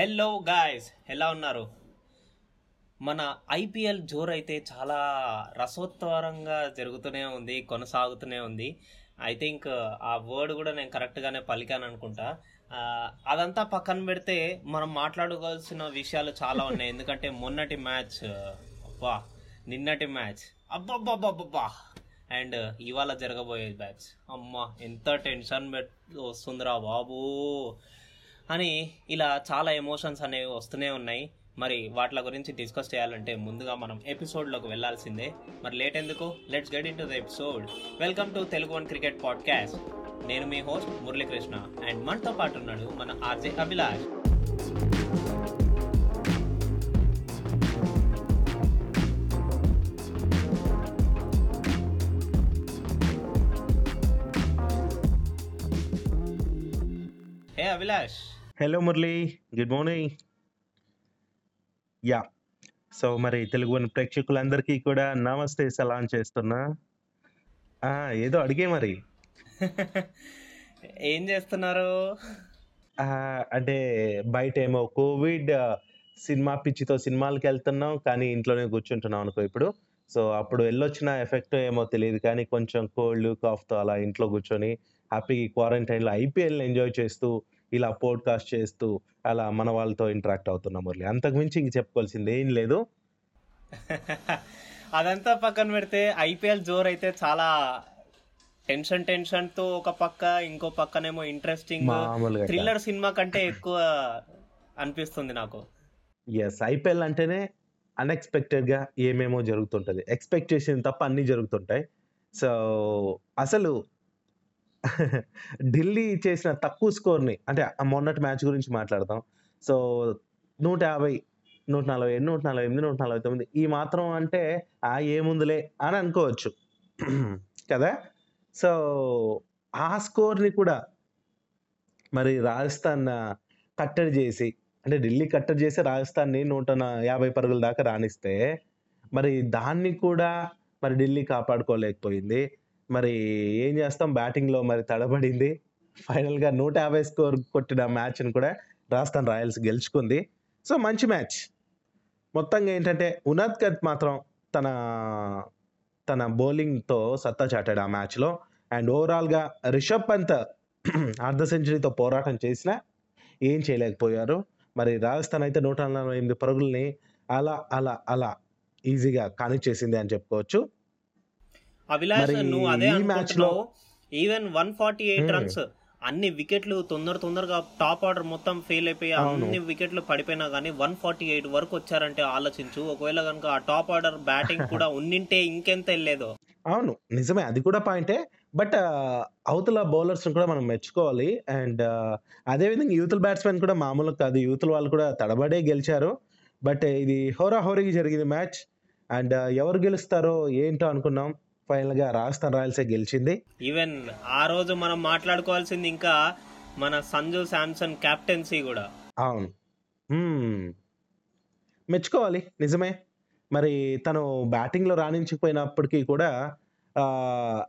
Hello guys ఎలా ఉన్నారు? మన ఐపీఎల్ జోర్ అయితే చాలా రసోత్వరంగా జరుగుతూనే ఉంది కొనసాగుతూనే ఉంది. ఐ థింక్ uh, ఆ వర్డ్ కూడా నేను కరెక్ట్గానే పలికాను అనుకుంటా. అదంతా పక్కన పెడితే మనం మాట్లాడుకోవాల్సిన విషయాలు చాలా ఉన్నాయి. ఎందుకంటే మొన్నటి మ్యాచ్ uh, అబ్బా నిన్నటి మ్యాచ్. అబ్బబ్బబ్బబ్బా అండ్ uh, ఇవాళ జరగబోయే మ్యాచ్. అమ్మా ఎంత టెన్షన్ పెట్ వస్తుందిరా బాబు. అని ఇలా చాలా ఎమోషన్స్ అనేవి వస్తూనే ఉన్నాయి. మరి వాటి గురించి డిస్కస్ చేయాలంటే ముందుగా మనం ఎపిసోడ్లోకి వెళ్ళాల్సిందే మరి లేట్ ఎందుకు? Let's get into the episode welcome to Telugu one cricket podcast నేను మీ హోస్ట్ మురళీకృష్ణ అండ్ మనతో పాటు ఉన్నాడు మన RJ Abhilash. Hey Abhilash hello Murali good morning yeah so మరి తెలుగు ప్రేక్షకులందరికీ కూడా నమస్తే సలాం చేస్తున్నా. ఏదో అడిగే మరి. ఏం చేస్తున్నారు? అంటే బయట ఏమో కోవిడ్ సినిమా పిచ్చితో సినిమాలకు వెళ్తున్నాం కానీ ఇంట్లోనే కూర్చుంటున్నాం అనుకో ఇప్పుడు. సో అప్పుడు వెళ్ళొచ్చిన ఎఫెక్ట్ ఏమో తెలియదు కానీ కొంచెం కోల్డ్ కాఫ్తో అలా ఇంట్లో కూర్చొని హ్యాపీ క్వారంటైన్లో ఐపీఎల్ ఎంజాయ్ చేస్తూ ఇలా పోడ్కాస్ట్ చేస్తూ అలా మన వాళ్ళతో ఇంటరాక్ట్ అవుతున్నాం మురళి. అంతకు మించి ఇంక చెప్పుకోవాల్సింది ఏం లేదు. అదంతా పక్కన పెడితే ఐపీఎల్ జోర్ అయితే చాలా టెన్షన్ టెన్షన్తో ఒక పక్క ఇంకో పక్కనేమో ఇంట్రెస్టింగ్ థ్రిల్లర్ సినిమా కంటే ఎక్కువ అనిపిస్తుంది నాకు. ఎస్ ఐపీఎల్ అంటేనే unexpected గా ఏమేమో జరుగుతుంటది. ఎక్స్పెక్ట్ చేసిన తప్ప అన్నీ జరుగుతుంటాయి. సో అసలు ఢిల్లీ చేసిన తక్కువ స్కోర్ని అంటే ఆ మొన్నటి మ్యాచ్ గురించి మాట్లాడదాం. సో నూట యాభై నూట నలభై ఏడు నూట నలభై ఎనిమిది నూట నలభై తొమ్మిది ఈ మాత్రం అంటే ఆ ఏముందిలే అని అనుకోవచ్చు. కదా? సో ఆ స్కోర్ని కూడా మరి రాజస్థాన్ కట్టడి చేసి అంటే ఢిల్లీ కట్టడి చేసి రాజస్థాన్ని నూట నా- యాభై పరుగుల దాకా రాణిస్తే మరి దాన్ని కూడా మరి ఢిల్లీ కాపాడుకోలేకపోయింది. మరి ఏం చేస్తాం? బ్యాటింగ్లో మరి తడబడింది. ఫైనల్గా నూట యాభై స్కోర్ కొట్టిన మ్యాచ్ని కూడా రాజస్థాన్ రాయల్స్ గెలుచుకుంది. సో మంచి మ్యాచ్. మొత్తంగా ఏంటంటే ఉనాద్కట్ మాత్రం తన తన బౌలింగ్తో సత్తా చాటాడు ఆ మ్యాచ్లో. అండ్ ఓవరాల్గా రిషబ్ పంత్ అర్ధ సెంచరీతో పోరాటం చేసినా ఏం చేయలేకపోయారు. మరి రాజస్థాన్ అయితే నూట నలభై ఎనిమిది పరుగుల్ని అలా అలా అలా ఈజీగా కానిచ్చేసింది అని చెప్పుకోవచ్చు. అభిలాష్ నువ్వు అదే అనుకుంటున్నావు. Even one forty eight. Runs అన్ని వికెట్లు తొందర తొందరగా టాప్ ఆర్డర్ మొత్తం ఫెయిల్ అయిపోయి. అన్ని వికెట్లు పడిపోయినా కానీ వన్ ఫార్టీ ఎయిట్ వరకు వచ్చారంటే ఆలోచించు. ఒకవేళ కనుక ఆ టాప్ ఆర్డర్ బ్యాటింగ్ కూడా ఉన్నింటే ఇంకెంత వెళ్ళేదో. అవును నిజమే అది కూడా పాయింటే. బట్ అవతల బౌలర్స్ కూడా మనం మెచ్చుకోవాలి. అండ్ అదేవిధంగా యూతుల బ్యాట్స్మెన్ కూడా మామూలు కాదు. యూతుల వాళ్ళు కూడా తడబడే గెలిచారు. బట్ ఇది హోరా హోరీకి జరిగింది మ్యాచ్. అండ్ ఎవరు గెలుస్తారో ఏంటో అనుకున్నాం. ఫైనల్గా రాజస్థాన్ రాయల్సే గెలిచింది. ఈవెన్ ఆ రోజు మనం మాట్లాడుకోవాల్సింది ఇంకా మన సంజు శాంసన్ కెప్టెన్సీ కూడా. అవును. మెచ్చుకోవాలి. నిజమే. మరి తను బ్యాటింగ్లో రాణించకపోయినప్పటికీ కూడా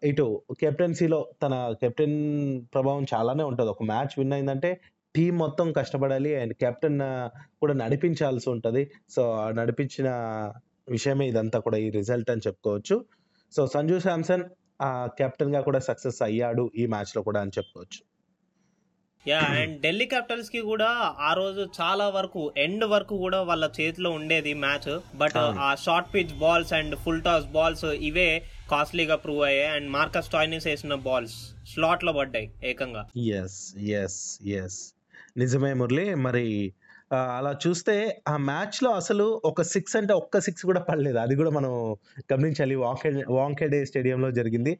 ఇటు కెప్టెన్సీలో తన కెప్టెన్ ప్రభావం చాలానే ఉంటుంది. ఒక మ్యాచ్ విన్ అయిందంటే టీం మొత్తం కష్టపడాలి. అండ్ కెప్టెన్ కూడా నడిపించాల్సి ఉంటుంది. సో నడిపించిన విషయమే ఇదంతా కూడా ఈ రిజల్ట్ అని చెప్పుకోవచ్చు. సో సంజు శాంసన్ ఆ కెప్టెన్గా కూడా సక్సెస్ అయ్యాడు ఈ మ్యాచ్లో కూడా అని చెప్పుకోవచ్చు. యా అండ్ ఢిల్లీ క్యాపిటల్స్కి కూడా ఆ రోజు చాలా వరకు ఎండ్ వరకు కూడా వాళ్ళ చేతిలో ఉండేది మ్యాచ్. బట్. ఆ short pitch balls and full toss balls ఇవే కాస్ట్లీగా ప్రూవ్ అయ్యాయి. అండ్ మార్కస్ టాయినిస్ వేసిన బాల్స్ స్లాట్లో పడ్డాయి ఏకంగా. ఎస్ ఎస్ ఎస్ నిజమే మురళి. మరి అలా చూస్తే ఆ మ్యాచ్లో అసలు ఒక సిక్స్ అంటే ఒక్క సిక్స్ కూడా పడలేదు. అది కూడా మనం గమనించాలి. వాంకెడ్ వాంకెడే స్టేడియంలో జరిగింది.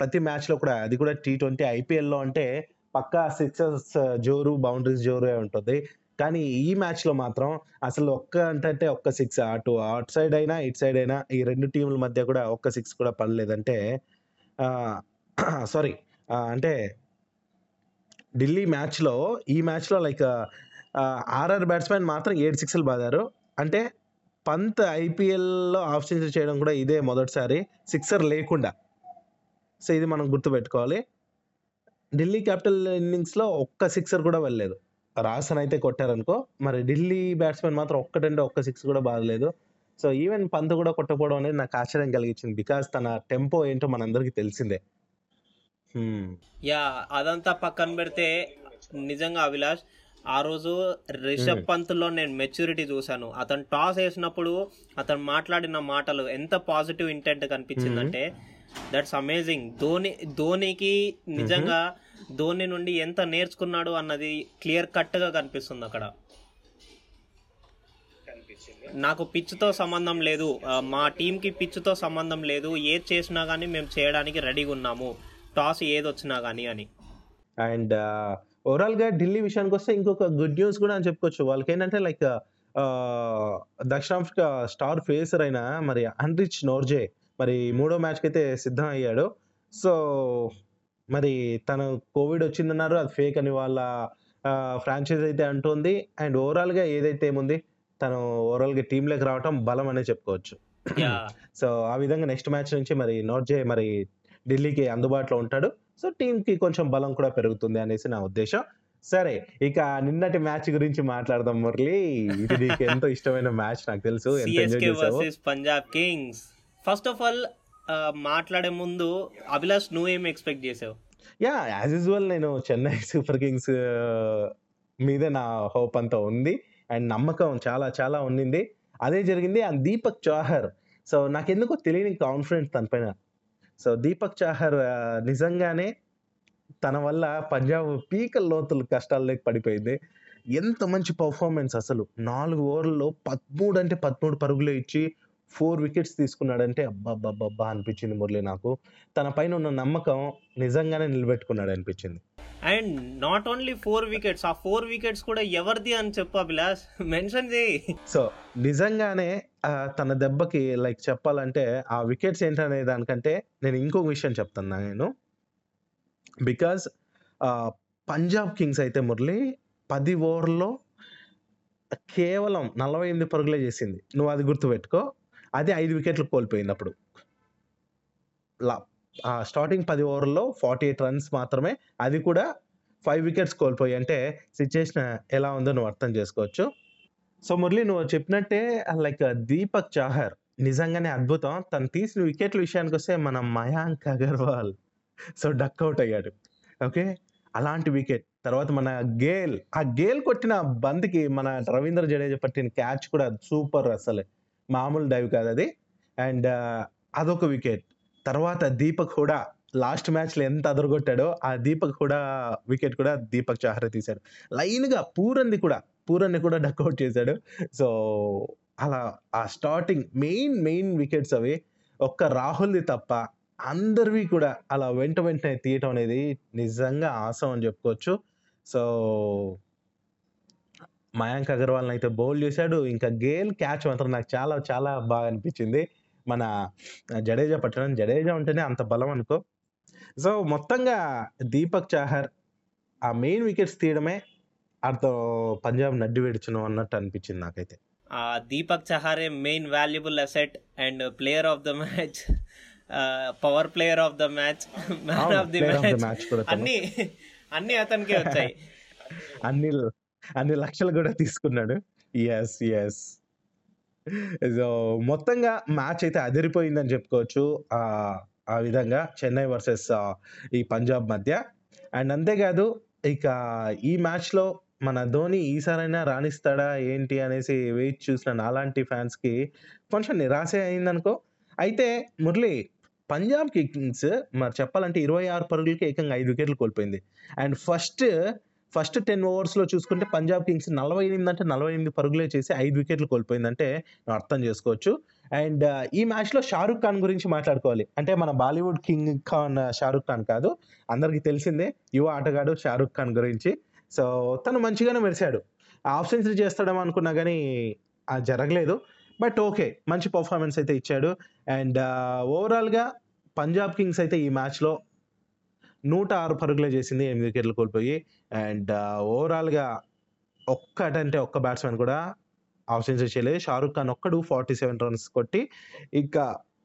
ప్రతి మ్యాచ్లో కూడా అది కూడా టీ ట్వంటీ ఐపీఎల్లో అంటే పక్కా సిక్సెస్ జోరు బౌండరీస్ జోరు ఉంటుంది. కానీ ఈ మ్యాచ్లో మాత్రం అసలు ఒక్క అంటే ఒక్క సిక్స్ అటు అటు సైడ్ అయినా ఇటు సైడ్ అయినా ఈ రెండు టీముల మధ్య కూడా ఒక్క సిక్స్ కూడా పడలేదంటే సారీ అంటే ఢిల్లీ మ్యాచ్లో ఈ మ్యాచ్లో లైక్ ఆర్ఆర్ బ్యాట్స్మెన్ మాత్రం ఏడు సిక్స్లు బాదారు. అంటే పంత్ ఐపీఎల్లో ఆఫ్ సెంచరీ చేయడం కూడా ఇదే మొదటిసారి సిక్సర్ లేకుండా. సో ఇది మనం గుర్తుపెట్టుకోవాలి. ఢిల్లీ క్యాపిటల్ ఇన్నింగ్స్లో ఒక్క సిక్సర్ కూడా వెళ్ళలేదు. రాసన్ అయితే కొట్టారనుకో మరి ఢిల్లీ బ్యాట్స్మెన్ మాత్రం ఒక్కటంటే ఒక్క సిక్స్ కూడా బాగలేదు సో ఈవెన్ పంత్ కూడా కొట్టకపోవడం అనేది నాకు ఆశ్చర్యం కలిగించింది. బికాస్ తన టెంపో ఏంటో మనందరికీ తెలిసిందే. యా అదంతా పక్కన పెడితే నిజంగా అభిలాష్ ఆ రోజు రిషబ్ హ్మ్. పంత్లో నేను మెచ్యూరిటీ చూశాను. అతను టాస్ వేసినప్పుడు అతను మాట్లాడిన మాటలు ఎంత పాజిటివ్ ఇంటెంట్ కనిపించిందంటే దట్స్ అమేజింగ్ ధోని ధోనికి నిజంగా ధోని నుండి ఎంత నేర్చుకున్నాడు అన్నది క్లియర్ కట్గా కనిపిస్తుంది అక్కడ. నాకు పిచ్తో సంబంధం లేదు. మా టీంకి పిచ్తో సంబంధం లేదు. ఏది చేసినా కానీ మేము చేయడానికి రెడీగా ఉన్నాము. టాస్ ఏది వచ్చినా కానీ అని. అండ్ ఓవరాల్గా ఢిల్లీ విషయానికి వస్తే ఇంకొక గుడ్ న్యూస్ కూడా అని చెప్పుకోవచ్చు. వాళ్ళకి ఏంటంటే లైక్ దక్షిణాఫ్రికా స్టార్ ఫేసర్ అయిన మరి అన్రిచ్ నోర్జే మరి మూడో మ్యాచ్కి అయితే సిద్ధం అయ్యాడు సో మరి తను కోవిడ్ వచ్చిందన్నారు అది ఫేక్ అని వాళ్ళ ఫ్రాంచైజ్ అయితే అంటుంది. అండ్ ఓవరాల్గా ఏదైతే ఏముంది తను ఓవరాల్గా టీంలోకి రావటం బలం అనే చెప్పుకోవచ్చు. సో ఆ విధంగా నెక్స్ట్ మ్యాచ్ నుంచి మరి నోర్జే మరి ఢిల్లీకి అందుబాటులో ఉంటాడు. సో టీమ్కి కొంచెం బలం కూడా పెరుగుతుంది అనేసి నా ఉద్దేశం. సరే ఇక నిన్నటి మ్యాచ్ గురించి మాట్లాడదాం మురళి. ఇది నీకు ఎంతో ఇష్టమైన మ్యాచ్ నాకు తెలుసు. Punjab Kings first of all మాట్లాడే ముందు అభిలాష్ నువ్వేం ఎక్స్పెక్ట్ చేసావు? యా యాజ్ యూజువల్ నేను చెన్నై సూపర్ కింగ్స్ మీదే నా హోప్ అంతా ఉంది. అండ్ నమ్మకం చాలా చాలా ఉండింది అదే జరిగింది. అండ్ దీపక్ చాహర్. సో నాకెందుకో తెలియని కాన్ఫిడెన్స్ తన పైన. సో దీపక్ చాహర్ నిజంగానే తన వల్ల పంజాబ్ పీక లోతులు కష్టాల్లోకి పడిపోయింది. ఎంత మంచి పర్ఫార్మెన్స్ అసలు. నాలుగు ఓవర్లలో పదమూడు అంటే పదమూడు పరుగులు ఇచ్చి ఫోర్ వికెట్స్ తీసుకున్నాడంటే అబ్బా అనిపించింది మురళి నాకు. తన పైన ఉన్న నమ్మకం నిజంగానే నిలబెట్టుకున్నాడు అనిపించింది and not only four wickets ఆ ఫోర్ వికెట్స్ కూడా ఎవరిది అని చెప్పు అభిలాష్. మెన్షన్ చేయి. సో నిజంగానే తన దెబ్బకి లైక్ చెప్పాలంటే ఆ వికెట్స్ ఏంటనే దానికంటే నేను ఇంకొక విషయం చెప్తున్నా నేను. బికాజ్ పంజాబ్ కింగ్స్ అయితే మురళి పది ఓవర్లో కేవలం నలభై ఎనిమిది పరుగులే చేసింది. నువ్వు అది గుర్తుపెట్టుకో. అది ఐదు వికెట్లు కోల్పోయింది అప్పుడు స్టార్టింగ్ పది ఓవర్లో ఫార్టీ ఎయిట్ రన్స్ మాత్రమే. అది కూడా ఫైవ్ వికెట్స్ కోల్పోయి. అంటే సిచ్యుయేషన్ ఎలా ఉందో నువ్వు అర్థం చేసుకోవచ్చు. సో మురళి నువ్వు చెప్పినట్టే లైక్ దీపక్ చాహర్ నిజంగానే అద్భుతం. తను తీసిన వికెట్ల విషయానికి వస్తే మన Mayank Agarwal. So duck out అయ్యాడు. ఓకే అలాంటి వికెట్ తర్వాత మన గేల్. ఆ గేల్ కొట్టిన బంతికి మన రవీంద్ర జడేజా పట్టిన క్యాచ్ కూడా సూపర్ అసలు. మామూలు డైవ్ కాదు అది. అండ్ అదొక వికెట్ తర్వాత దీపక్ కూడా లాస్ట్ మ్యాచ్లో ఎంత అదరగొట్టాడో ఆ దీపక్ కూడా వికెట్ కూడా దీపక్ చాహరే తీశాడు. లైన్గా పూరన్ని పూరంది కూడా పూరన్ని కూడా డక్అవుట్ చేశాడు. సో అలా ఆ స్టార్టింగ్ మెయిన్ మెయిన్ వికెట్స్ అవి ఒక్క రాహుల్ది తప్ప అందరివి కూడా అలా వెంట వెంటనే తీయటం అనేది నిజంగా ఆసం అని చెప్పుకోవచ్చు. సో మయాంక్ అగర్వాల్ని అయితే బౌల్ చేశాడు. ఇంకా గేల్ క్యాచ్ మాత్రం నాకు చాలా చాలా బాగా అనిపించింది. మన జడేజా పట్టడం జడేజా ఉంటేనే అంత బలం అనుకో. సో మొత్తంగా దీపక్ చాహర్ ఆ మెయిన్ వికెట్స్ తీయడమే అర్థం పంజాబ్ నడ్డి వేడుచును అన్నట్టు అనిపించింది నాకైతే. ఆ Deepak చహారే main valuable asset and player of the match. Power player of the match. Man of the match. అన్ని అన్ని అతనికే వచ్చాయి. అన్ని అన్ని లక్షలు కూడా తీసుకున్నాడు. ఎస్ ఎస్ సో మొత్తంగా మ్యాచ్ అయితే అదిరిపోయిందని చెప్పుకోవచ్చు. ఆ విధంగా చెన్నై వర్సెస్ ఈ పంజాబ్ మధ్య. అండ్ అంతేకాదు ఇక ఈ మ్యాచ్లో మన ధోని ఈసారైనా రాణిస్తాడా ఏంటి అనేసి వెయిట్ చూసిన నాలాంటి ఫ్యాన్స్కి కొంచెం నిరాశ అయిందనుకో. అయితే మురళి పంజాబ్ కింగ్స్ మరి చెప్పాలంటే ఇరవై ఆరు పరుగులకి ఏకంగా ఐదు వికెట్లు కోల్పోయింది. అండ్ ఫస్ట్ ఫస్ట్ టెన్ ఓవర్స్లో చూసుకుంటే పంజాబ్ కింగ్స్ నలభై ఎనిమిది అంటే నలభై ఎనిమిది పరుగులే చేసి ఐదు వికెట్లు కోల్పోయిందంటే నువ్వు అర్థం చేసుకోవచ్చు. అండ్ ఈ మ్యాచ్లో షారుఖ్ ఖాన్ గురించి మాట్లాడుకోవాలి. అంటే మన బాలీవుడ్ కింగ్ ఖాన్ షారుఖ్ ఖాన్ కాదు. అందరికీ తెలిసిందే యువ ఆటగాడు షారుఖ్ ఖాన్ గురించి. సో తను మంచిగానే మెరిశాడు. హాఫ్ సెంచరీ చేస్తాడేమో అనుకున్నా కానీ అది జరగలేదు. బట్ ఓకే మంచి పర్ఫార్మెన్స్ అయితే ఇచ్చాడు. అండ్ ఓవరాల్గా పంజాబ్ కింగ్స్ అయితే ఈ మ్యాచ్లో నూట ఆరు పరుగులే చేసింది ఎనిమిది వికెట్లు కోల్పోయి. అండ్ ఓవరాల్గా ఒక్కటంటే ఒక్క బ్యాట్స్మెన్ కూడా హాఫ్ సెంచరీ చేయలేదు. షారుఖ్ ఖాన్ ఒక్కడు ఫార్టీ సెవెన్ రన్స్ కొట్టి ఇంకా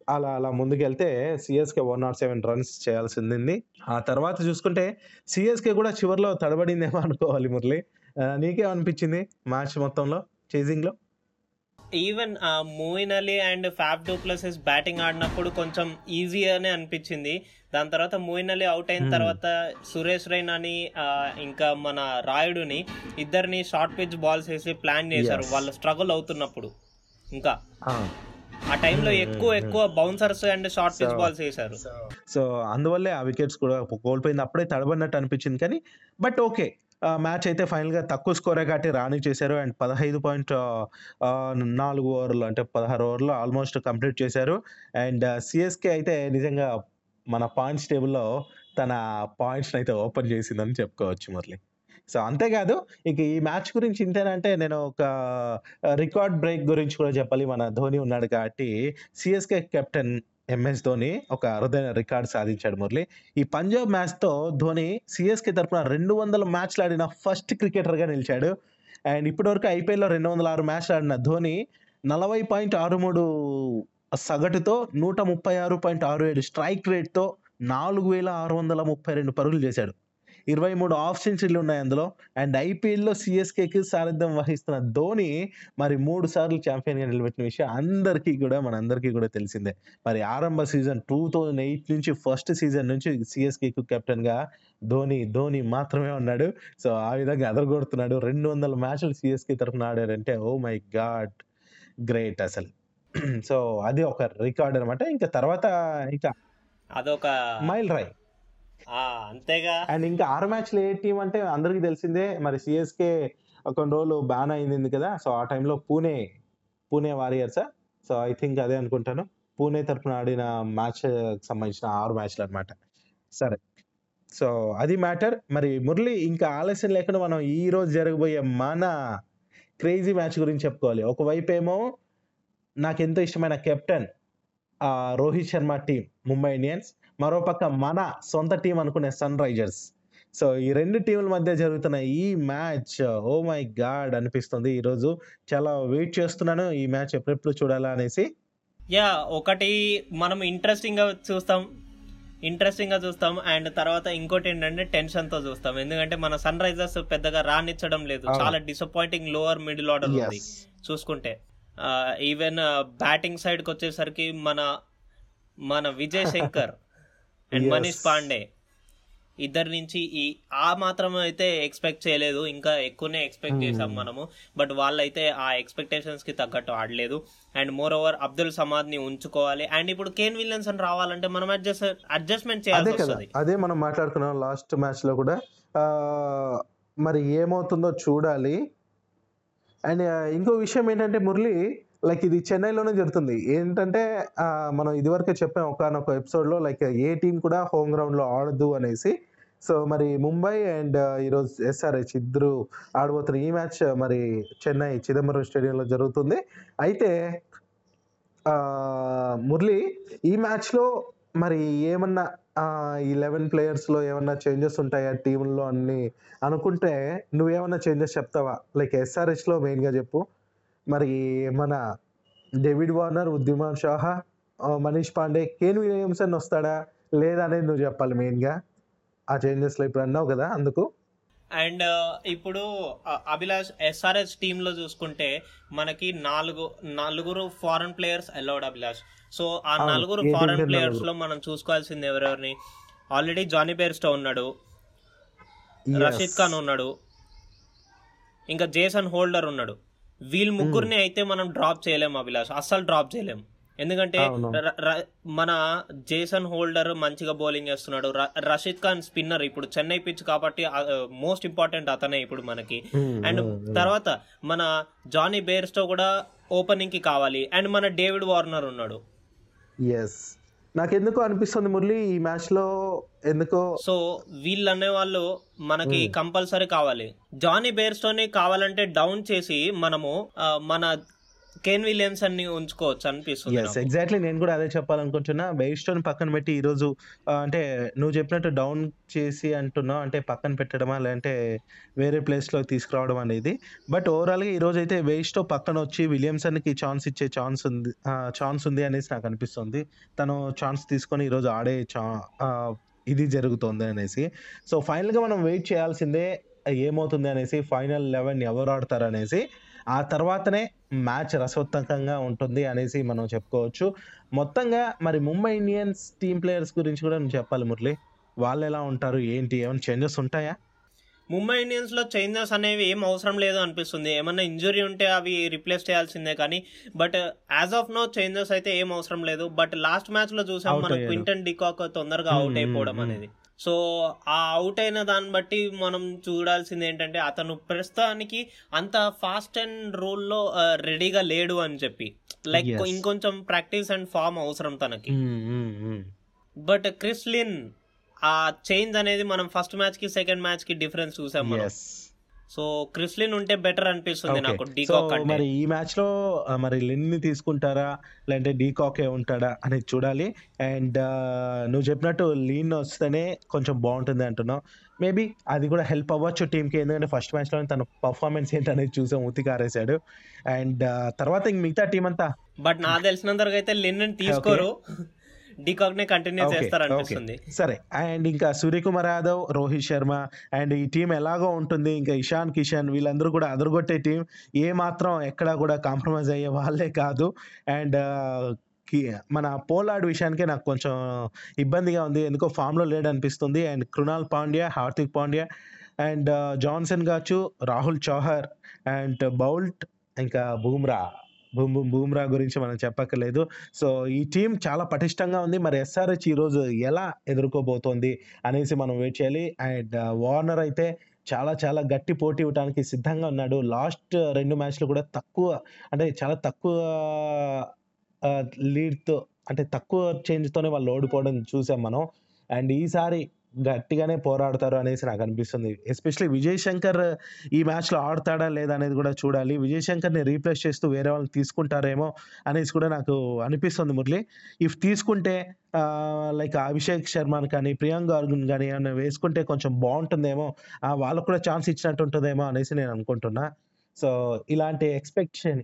అలా అలా ముందుకెళ్తే CSK one nought seven runs చేయాల్సి ఉంది ఆ తర్వాత చూసుకుంటే సిఎస్కే కూడా చివరిలో తడబడిందేమో అనుకోవాలి మురళి. నీకేమనిపించింది మ్యాచ్ మొత్తంలో చేజింగ్లో even Moeen Ali and Faf du Plessis batting ఆడినప్పుడు కొంచెం ఈజీ అనే అనిపించింది. దాని తర్వాత మోయిన్ అలీ అవుట్ అయిన Hmm. తర్వాత సురేష్ రైనాని ఆ, ఇంకా మన రాయుడుని ఇద్దరిని షార్ట్ పిచ్ బాల్స్ వేసి ప్లాన్ చేశారు. వాళ్ళు స్ట్రగుల్ అవుతున్నప్పుడు. ఇంకా ఆ, టైంలో Hmm, ఎక్కువ ఎక్కువ bouncers and short pitch balls వేశారు. సో అందువల్లే ఆ వికెట్స్ కూడా కోల్పోయింది అప్పుడే తడబడినట్టు అనిపించింది కానీ బట్ ఓకే మ్యాచ్ అయితే ఫైనల్గా తక్కువ స్కోరే కాబట్టి రాణి చేశారు. అండ్ పదహైదు పాయింట్ నాలుగు ఓవర్లు అంటే పదహారు ఓవర్లు ఆల్మోస్ట్ కంప్లీట్ చేశారు. అండ్ సిఎస్కే అయితే నిజంగా మన పాయింట్స్ టేబుల్లో తన పాయింట్స్ని అయితే ఓపెన్ చేసిందని చెప్పుకోవచ్చు మురళి. సో అంతేకాదు ఇక ఈ మ్యాచ్ గురించి ఇంతేనంటే నేను ఒక రికార్డ్ బ్రేక్ గురించి కూడా చెప్పాలి. మన ధోని ఉన్నాడు కాబట్టి సిఎస్కే కెప్టెన్ ఎంఎస్ ధోని ఒక అరుదైన రికార్డ్ సాధించాడు మురళి. ఈ పంజాబ్ మ్యాచ్తో ధోని సిఎస్కే తరపున రెండు వందల మ్యాచ్లు ఆడిన ఫస్ట్ క్రికెటర్గా నిలిచాడు. అండ్ ఇప్పటివరకు ఐపీఎల్లో రెండు వందల ఆరు మ్యాచ్లు ఆడిన ధోని నలభై పాయింట్ ఆరు మూడు సగటుతో నూట ముప్పై ఆరు పాయింట్ ఆరు ఏడు స్ట్రైక్ రేట్తో నాలుగు వేల ఆరు వందల ముప్పై రెండు పరుగులు చేశాడు. ఇరవై మూడు ఆఫ్ సెంచరీలు ఉన్నాయి అందులో. అండ్ ఐపీఎల్లో సిఎస్కేకి సారథ్యం వహిస్తున్న ధోని మరి మూడు సార్లు ఛాంపియన్గా నిలబెట్టిన విషయం అందరికీ కూడా మనందరికీ కూడా తెలిసిందే. మరి ఆరంభ సీజన్ టూ థౌజండ్ ఎయిట్ నుంచి ఫస్ట్ సీజన్ నుంచి సిఎస్కేకు కెప్టెన్గా ధోని ధోని మాత్రమే ఉన్నాడు. సో ఆ విధంగా అదరగొడుతున్నాడు. రెండు వందల మ్యాచ్లు సిఎస్కే తరఫున ఆడారంటే ఓ మై గాడ్ గ్రేట్ అసలు. సో అది ఒక రికార్డ్ అనమాట ఇంకా తర్వాత ఇంకా అదొక మైల్ రాయ్. అంతేగా. అండ్ ఇంకా ఆరు మ్యాచ్లు ఏ టీం అంటే అందరికి తెలిసిందే మరి సిఎస్కే కొన్ని రోజులు బ్యాన్ అయింది కదా సో ఆ టైంలో Pune Pune Warriors? So I think అదే అనుకుంటాను. పూణే తరఫున ఆడిన మ్యాచ్ సంబంధించిన ఆరు మ్యాచ్లు అనమాట సరే. సో అది మ్యాటర్. మరి మురళి ఇంకా ఆలస్యం లేకుండా మనం ఈ రోజు జరగబోయే మన క్రేజీ మ్యాచ్ గురించి చెప్పుకోవాలి. ఒకవైపు ఏమో నాకు ఎంతో ఇష్టమైన captain Rohit Sharma team Mumbai Indians. మరోపక్క మన సొంత టీం అనుకునే సన్ రైజర్స్. సో ఈ రెండు టీముల మధ్య జరుగుతున్న ఈ మ్యాచ్ ఓ మై గాడ్ అనిపిస్తుంది. ఈరోజు చాలా వెయిట్ చేస్తున్నాను ఈ మ్యాచ్ ఎప్పుడెప్పుడు చూడాలా అనేసి. యా ఒకటి మనం ఇంట్రెస్టింగ్గా చూస్తాం. ఇంట్రెస్టింగ్గా చూస్తాం. అండ్ తర్వాత ఇంకోటి ఏంటంటే టెన్షన్తో చూస్తాం. ఎందుకంటే మన సన్ రైజర్స్ పెద్దగా రానిచ్చడం లేదు. చాలా డిసప్పాయింటింగ్ లోవర్ మిడిల్ ఆర్డర్ ఉంది. చూసుకుంటే. ఈవెన్ బ్యాటింగ్ సైడ్కి వచ్చేసరికి మన మన విజయ్ శంకర్ అండ్. మనీష్ పాండే ఇద్దరి నుంచి ఈ ఆ మాత్రం అయితే ఎక్స్పెక్ట్ చేయలేదు. ఇంకా ఎక్కువనే ఎక్స్పెక్ట్ Hmm. చేసాం మనము. బట్ వాళ్ళైతే ఆ ఎక్స్పెక్టేషన్స్కి తగ్గట్టు ఆడలేదు. అండ్ మోర్ ఓవర్ అబ్దుల్ సమాద్ని ఉంచుకోవాలి. అండ్ ఇప్పుడు కేన్ విలియన్సన్ రావాలంటే మనం అడ్జస్ట్ అడ్జస్ట్మెంట్ చేయాల్సి వస్తుంది. అదే మనం మాట్లాడుకున్నాం లాస్ట్ మ్యాచ్లో కూడా. మరి ఏమవుతుందో చూడాలి. అండ్ ఇంకో విషయం ఏంటంటే మురళి లైక్ ఇది చెన్నైలోనే జరుగుతుంది. ఏంటంటే మనం ఇదివరకే చెప్పాం ఒకనొక ఎపిసోడ్లో లైక్ ఏ టీం కూడా హోమ్ గ్రౌండ్లో ఆడదు అనేసి. సో మరి ముంబై అండ్ ఈరోజు ఎస్ఆర్హెచ్ ఇద్దరు ఆడబోతున్న ఈ మ్యాచ్ మరి చెన్నై చిదంబరం స్టేడియంలో జరుగుతుంది. అయితే మురళి ఈ మ్యాచ్లో మరి ఏమన్నా ఈ లెవెన్ ప్లేయర్స్లో ఏమన్నా చేంజెస్ ఉంటాయా టీంలో అన్ని? అనుకుంటే నువ్వేమన్నా చేంజెస్ చెప్తావా? లైక్ ఎస్ఆర్హెచ్లో మెయిన్గా చెప్పు. మరి మన David Warner Wriddhiman Saha Manish Pandey Kane Williamson వస్తాడా లేదా అనేది నువ్వు చెప్పాలి మెయిన్గా. ఆ చేంజెస్లో ఇప్పుడు అన్నావు కదా అందుకు. అండ్ ఇప్పుడు అభిలాష్ ఎస్ఆర్ఎస్ టీమ్లో చూసుకుంటే మనకి నాలుగు నలుగురు foreign players allowed Abhilash. So ఆ నలుగురు ఫారెన్కి ప్లేయర్స్ నలుగురు? లో మనం చూసుకోవాల్సింది ఎవరెవరిని? ఆల్రెడీ జానీ బేర్స్టో ఉన్నాడు. రషీద్ ఖాన్ ఉన్నాడు. ఇంకా జేసన్ హోల్డర్ ఉన్నాడు. వీళ్ళ ముగ్గురిని అయితే మనం డ్రాప్ చేయలేం అభిలాష్. అస్సలు డ్రాప్ చేయలేం. ఎందుకంటే మన జేసన్ హోల్డర్ మంచిగా బౌలింగ్ చేస్తున్నాడు. ర- రషీద్ ఖాన్ స్పిన్నర్ ఇప్పుడు చెన్నై పిచ్ కాబట్టి మోస్ట్ ఇంపార్టెంట్ అతనే ఇప్పుడు మనకి. అండ్. తర్వాత మన జానీ బేర్స్టో కూడా ఓపెనింగ్కి కావాలి. అండ్ మన డేవిడ్ వార్నర్ ఉన్నాడు. ఎస్ నాకెందుకో అనిపిస్తుంది మురళి ఈ మ్యాచ్లో ఎందుకో సో వీళ్ళు అనే వాళ్ళు మనకి Hmm. కంపల్సరీ కావాలి జానీ బేర్స్టోని కావాలంటే డౌన్ చేసి మనము మన కేన్ విలియమ్స్ అన్ని ఉంచుకోవచ్చు అనిపిస్తుంది ఎస్. ఎగ్జాక్ట్లీ నేను కూడా అదే చెప్పాలనుకుంటున్నా. బెయిస్టోన్ పక్కన పెట్టి ఈరోజు అంటే నువ్వు చెప్పినట్టు డౌన్ చేసి అంటున్నావు అంటే పక్కన పెట్టడమా లేదంటే వేరే ప్లేస్లో తీసుకురావడం అనేది. బట్ ఓవరాల్గా ఈరోజు అయితే బెయిస్టో పక్కన వచ్చి విలియమ్సన్కి ఛాన్స్ ఇచ్చే ఛాన్స్ ఉంది ఛాన్స్ ఉంది అనేసి నాకు అనిపిస్తుంది. తను ఛాన్స్ తీసుకొని ఈరోజు ఆడే ఛా ఇది జరుగుతుంది అనేసి. సో ఫైనల్గా మనం వెయిట్ చేయాల్సిందే ఏమవుతుంది అనేసి ఫైనల్ లెవెన్ ఎవరు ఆడతారు అనేసి. ఆ తర్వాతనే మ్యాచ్ రసవత్తకంగా ఉంటుంది అనేసి మనం చెప్పుకోవచ్చు. మొత్తంగా మరి ముంబై ఇండియన్స్ టీమ్ ప్లేయర్స్ గురించి కూడా నువ్వు చెప్పాలి మురళి. వాళ్ళు ఎలా ఉంటారు ఏంటి ఏమైనా చేంజెస్ ఉంటాయా? ముంబై ఇండియన్స్లో చేంజెస్ అనేవి ఏం అవసరం లేదు అనిపిస్తుంది. ఏమన్నా ఇంజురీ ఉంటే అవి రిప్లేస్ చేయాల్సిందే కానీ but as of no changes అయితే ఏం అవసరం లేదు. బట్ లాస్ట్ మ్యాచ్లో చూసాం మనం. క్వింటన్ డికాక్ తొందరగా అవుట్ అయిపోవడం. అనేది. సో ఆ అవుట్ అయిన దాన్ని బట్టి మనం చూడాల్సింది ఏంటంటే అతను ప్రస్తుతానికి అంత ఫాస్ట్ అండ్ రోల్లో రెడీగా లేడు అని చెప్పి లైక్. ఇంకొంచెం ప్రాక్టీస్ అండ్ ఫామ్ అవసరం తనకి hmm, hmm, hmm. But Chris Lynn ఆ చేంజ్ అనేది మనం ఫస్ట్ మ్యాచ్కి సెకండ్ మ్యాచ్కి డిఫరెన్స్ చూసాం మనం. సో క్రిస్లిన్ ఉంటే బెటర్ అనిపిస్తుంది. నాకు డీకాక్ అంటే. మరి ఈ మ్యాచ్లో మరి లిన్ని తీసుకుంటారా? లేదంటే డీకాకే ఉంటాడా అనేది చూడాలి. అండ్ నువ్వు చెప్పినట్టు లీన్ వస్తేనే కొంచెం బాగుంటుంది అంటున్నావు. మేబీ అది కూడా హెల్ప్ అవ్వచ్చు టీంకి ఎందుకంటే ఫస్ట్ మ్యాచ్లో తన పర్ఫార్మెన్స్ ఏంటనేది చూసాం ఉతికారేశాడు అండ్ తర్వాత ఇంక మిగతా టీం అంతా. బట్ నాకు తెలిసినంత వరకు అయితే లిన్ తీసుకోరు. డీకాక్ నే కంటిన్యూ సరే అండ్ ఇంకా సూర్యకుమార్ యాదవ్ రోహిత్ శర్మ అండ్ ఈ టీం ఎలాగో ఉంటుంది ఇంకా ఇషాన్ కిషన్ వీళ్ళందరూ కూడా అదరగొట్టే టీం ఏ మాత్రం ఎక్కడా కూడా కాంప్రమైజ్ అయ్యే వాళ్ళే కాదు. అండ్ మన పోలాడ్ విషయానికే నాకు కొంచెం ఇబ్బందిగా ఉంది ఎందుకో ఫామ్లో లేడు అనిపిస్తుంది and Krunal Pandya Hardik Pandya and Jansen గాచు Rahul Chahar and Boult ఇంకా బూమ్రా. బూమ్ బూమ్ బూమ్రా గురించి మనం చెప్పక్కర్లేదు. సో ఈ టీం చాలా పటిష్టంగా ఉంది. మరి ఎస్ఆర్హెచ్ ఈరోజు ఎలా ఎదుర్కోబోతోంది అనేసి మనం వెయిట్ చేయాలి. అండ్ వార్నర్ అయితే చాలా చాలా గట్టి పోటీ ఇవ్వడానికి సిద్ధంగా ఉన్నాడు. లాస్ట్ రెండు మ్యాచ్లు కూడా తక్కువ అంటే చాలా తక్కువ లీడ్తో అంటే తక్కువ చేంజ్తోనే వాళ్ళు ఓడిపోవడం చూసాం మనం. అండ్ ఈసారి గట్టిగానే పోరాడతారు అనేసి నాకు అనిపిస్తుంది ఎస్పెషల్లీ విజయ్ శంకర్ ఈ మ్యాచ్లో ఆడతాడా లేదా అనేది కూడా చూడాలి. విజయ్ శంకర్ని రీప్లేస్ చేస్తూ వేరే వాళ్ళని తీసుకుంటారేమో అనేసి కూడా నాకు అనిపిస్తుంది మురళి. ఇఫ్ తీసుకుంటే లైక్ అభిషేక్ శర్మని కానీ ప్రియాంక్ అర్జున్ కానీ ఏమైనా వేసుకుంటే కొంచెం బాగుంటుందేమో ఆ, వాళ్ళకు కూడా ఛాన్స్ ఇచ్చినట్టు ఉంటుందేమో అనేసి నేను అనుకుంటున్నా. సో ఇలాంటి ఎక్స్పెక్టేషన్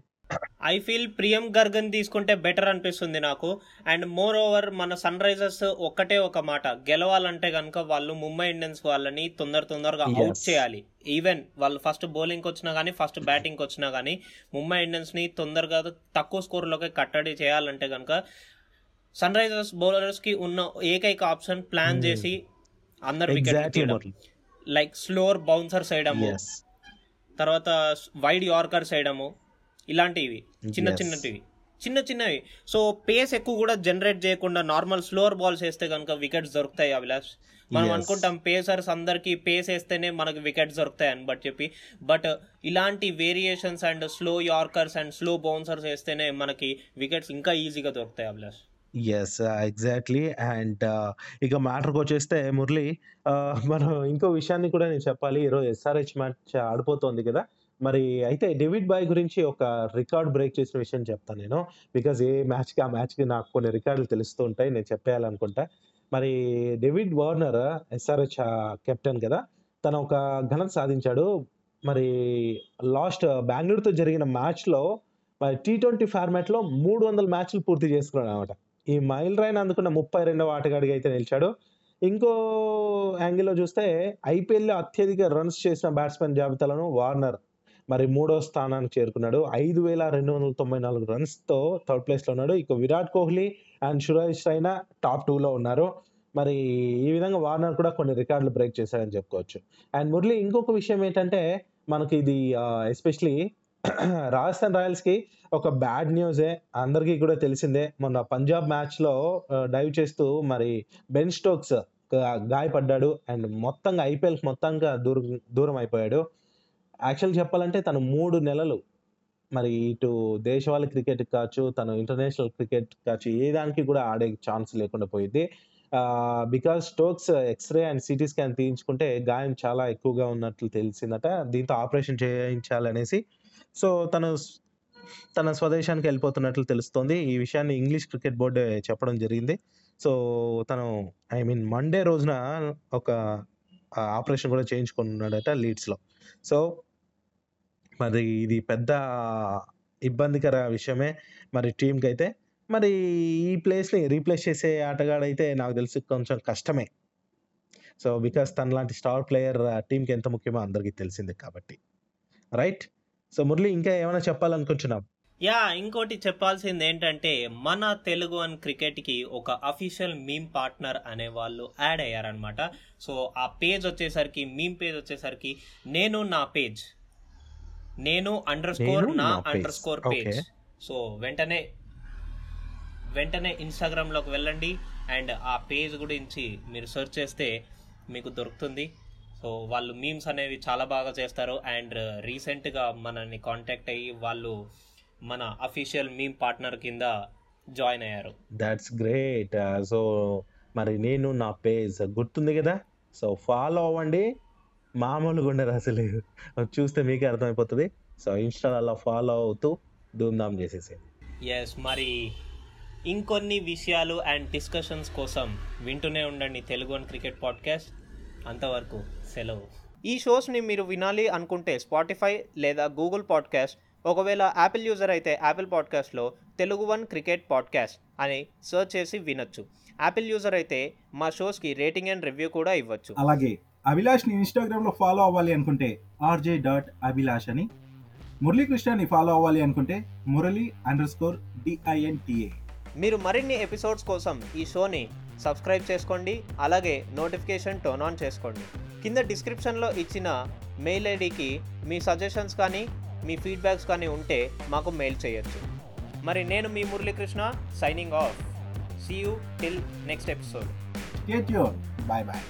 ఐ ఫీల్ ప్రియం గర్గన్ తీసుకుంటే బెటర్ అనిపిస్తుంది నాకు. అండ్ మోర్ ఓవర్ మన సన్ రైజర్స్ ఒక్కటే ఒక మాట. గెలవాలంటే కనుక వాళ్ళు ముంబై ఇండియన్స్ వాళ్ళని తొందర తొందరగా. అవుట్ చేయాలి. ఈవెన్ వాళ్ళు ఫస్ట్ బౌలింగ్ వచ్చినా కానీ ఫస్ట్ బ్యాటింగ్ వచ్చినా కానీ ముంబై ఇండియన్స్ని తొందరగా తక్కువ స్కోర్లోకి కట్టడి చేయాలంటే కనుక సన్ రైజర్స్ బౌలర్స్కి ఉన్న ఏకైక ఆప్షన్ ప్లాన్ Hmm. చేసి అందరు వికెట్ లైక్ స్లోర్ బౌన్సర్స్ వేయడము తర్వాత వైడ్ యార్కర్స్ వేయడము ఇలాంటివి చిన్న. చిన్నటివి చిన్న చిన్నవి. సో పేస్ ఎక్కువ కూడా జనరేట్ చేయకుండా నార్మల్ స్లోవర్ బాల్స్ వేస్తే కనుక వికెట్స్ దొరుకుతాయి అభిలాష్. మనం. అనుకుంటాం పేసర్స్ అందరికి పేస్ వేస్తేనే మనకు వికెట్స్ దొరుకుతాయి అని బట్ చెప్పి బట్ ఇలాంటి variations and slow yorkers and slow bouncers వేస్తేనే మనకి వికెట్స్ ఇంకా ఈజీగా దొరుకుతాయి అభిలాష్. ఎస్ ఎగ్జాక్ట్లీ అండ్ ఇక మ్యాటర్కి వచ్చేస్తే మురళి uh, మనం ఇంకో విషయాన్ని కూడా నేను చెప్పాలి. ఈరోజు ఎస్ఆర్హెచ్ మ్యాచ్ ఆడిపోతోంది కదా. మరి అయితే డేవిడ్ బాయ్ గురించి ఒక రికార్డ్ బ్రేక్ చేసిన విషయం చెప్తాను నేను. బికాజ్ ఏ మ్యాచ్కి ఆ మ్యాచ్కి నాకు కొన్ని రికార్డులు తెలుస్తూ ఉంటాయి నేను చెప్పేయాలనుకుంటా. మరి డేవిడ్ వార్నర్ ఎస్ఆర్హెచ్ కెప్టెన్ కదా తను ఒక ఘనత సాధించాడు. మరి లాస్ట్ బెంగళూరుతో జరిగిన మ్యాచ్లో మరి టీ ట్వంటీ ఫార్మాట్లో మూడు వందల మ్యాచ్లు పూర్తి చేసుకున్నాడు అనమాట. ఈ మైల్ రైన్ అందుకున్న ముప్పై రెండవ ఆటగాడిగా అయితే నిలిచాడు. ఇంకో యాంగిల్లో చూస్తే ఐపీఎల్లో అత్యధిక రన్స్ చేసిన బ్యాట్స్మెన్ జాబితాలను వార్నర్ మరి మూడో స్థానానికి చేరుకున్నాడు. ఐదు వేల రెండు వందల తొంభై నాలుగు రన్స్తో థర్డ్ ప్లేస్లో ఉన్నాడు. ఇక విరాట్ కోహ్లీ అండ్ సురేష్ రైనా టాప్ టూలో ఉన్నారు. మరి ఈ విధంగా వార్నర్ కూడా కొన్ని రికార్డులు బ్రేక్ చేశాడని చెప్పుకోవచ్చు. అండ్ మురళి ఇంకొక విషయం ఏంటంటే మనకి ఇది ఎస్పెషలీ రాజస్థాన్ రాయల్స్కి ఒక బ్యాడ్ న్యూసే. అందరికీ కూడా తెలిసిందే. మొన్న పంజాబ్ మ్యాచ్లో డైవ్ చేస్తూ మరి బెన్ స్టోక్స్ గాయపడ్డాడు. అండ్ మొత్తంగా ఐపీఎల్ మొత్తంగా దూరం దూరం అయిపోయాడు. యాక్చువల్ చెప్పాలంటే తను మూడు నెలలు మరి ఇటు దేశవాళీ క్రికెట్ కావచ్చు తను ఇంటర్నేషనల్ క్రికెట్ కావచ్చు ఏ దానికి కూడా ఆడే ఛాన్స్ లేకుండా పోయింది. Because Stokes X ray and CT scan తీయించుకుంటే గాయం చాలా ఎక్కువగా ఉన్నట్లు తెలిసిందట. దీంతో ఆపరేషన్ చేయించాలనేసి. సో తను తన స్వదేశానికి వెళ్ళిపోతున్నట్లు తెలుస్తోంది. ఈ విషయాన్ని ఇంగ్లీష్ క్రికెట్ బోర్డు చెప్పడం జరిగింది. సో తను ఐ మీన్ మండే రోజున ఒక ఆపరేషన్ కూడా చేయించుకున్నాడట లీడ్స్లో. సో మరి ఇది పెద్ద ఇబ్బందికర విషయమే. మరి టీంకి అయితే మరి ఈ ప్లేస్ని రీప్లేస్ చేసే ఆటగాడైతే నాకు తెలిసి కొంచెం కష్టమే. సో బికాస్ తన లాంటి స్టార్ ప్లేయర్ టీంకి ఎంత ముఖ్యమో అందరికీ తెలిసిందే కాబట్టి. రైట్? సో మురళి ఇంకా ఏమైనా చెప్పాలనుకుంటున్నాం యా ఇంకోటి చెప్పాల్సింది ఏంటంటే మన తెలుగు అండ్ క్రికెట్కి ఒక అఫీషియల్ మీమ్ పార్ట్నర్ అనే వాళ్ళు యాడ్ అయ్యారనమాట సో ఆ పేజ్ వచ్చేసరికి మీమ్ పేజ్ వచ్చేసరికి నేను నా పేజ్ నేను అండర్ స్కోర్ నా. Underscore page. సో వెంటనే వెంటనే ఇన్స్టాగ్రామ్లోకి వెళ్ళండి. అండ్ ఆ పేజ్ గురించి మీరు సెర్చ్ చేస్తే మీకు దొరుకుతుంది. సో వాళ్ళు మీమ్స్ అనేవి చాలా బాగా చేస్తారు. అండ్ రీసెంట్గా మనల్ని కాంటాక్ట్ అయ్యి వాళ్ళు మన అఫీషియల్ మీమ్ పార్ట్నర్ కింద జాయిన్ అయ్యారు. దాట్స్ గ్రేట్ సో మరి నేను నా పేజ్ గుర్తుంది కదా? సో ఫాలో అవ్వండి. మామూలుగా ఉండదు అసలు చూస్తే మీకే అర్థమైపోతుంది. సో ఇన్స్టాలో ఫాలో అవుతూ ధూమ్ధామ్ చేసేసేయండి. ఎస్ మరి ఇంకొన్ని విషయాలు అండ్ డిస్కషన్స్ కోసం వింటూనే ఉండండి తెలుగు అండ్ క్రికెట్ పాడ్కాస్ట్ అంతవరకు సెలవు. ఈ షోస్ని మీరు వినాలి అనుకుంటే స్పాటిఫై లేదా గూగుల్ పాడ్కాస్ట్ ఒకవేళ యాపిల్ యూజర్ అయితే యాపిల్ పాడ్కాస్ట్లో తెలుగు వన్ క్రికెట్ పాడ్కాస్ట్ అని సెర్చ్ చేసి వినొచ్చు. యాపిల్ యూజర్ అయితే మా షోస్కి రేటింగ్ అండ్ రివ్యూ కూడా ఇవ్వచ్చు. అలాగే అభిలాష్ని ఇన్స్టాగ్రామ్లో ఫాలో అవ్వాలి అనుకుంటే ఆర్జే డాట్ అభిలాష్ అని మురళీకృష్ణని ఫాలో అవ్వాలి అనుకుంటే మురళి అండర్ స్కోర్ డిఐఎన్టీఏ మీరు మరిన్ని ఎపిసోడ్స్ కోసం ఈ షోని సబ్స్క్రైబ్ చేసుకోండి అలాగే నోటిఫికేషన్ టర్న్ ఆన్ చేసుకోండి. కింద డిస్క్రిప్షన్లో ఇచ్చిన మెయిల్ ఐడికి మీ సజెషన్స్ కానీ మీ ఫీడ్బ్యాక్స్ కానీ ఉంటే మాకు మెయిల్ చేయొచ్చు. మరి నేను మీ Muralikrishna signing off see you till next episode bye bye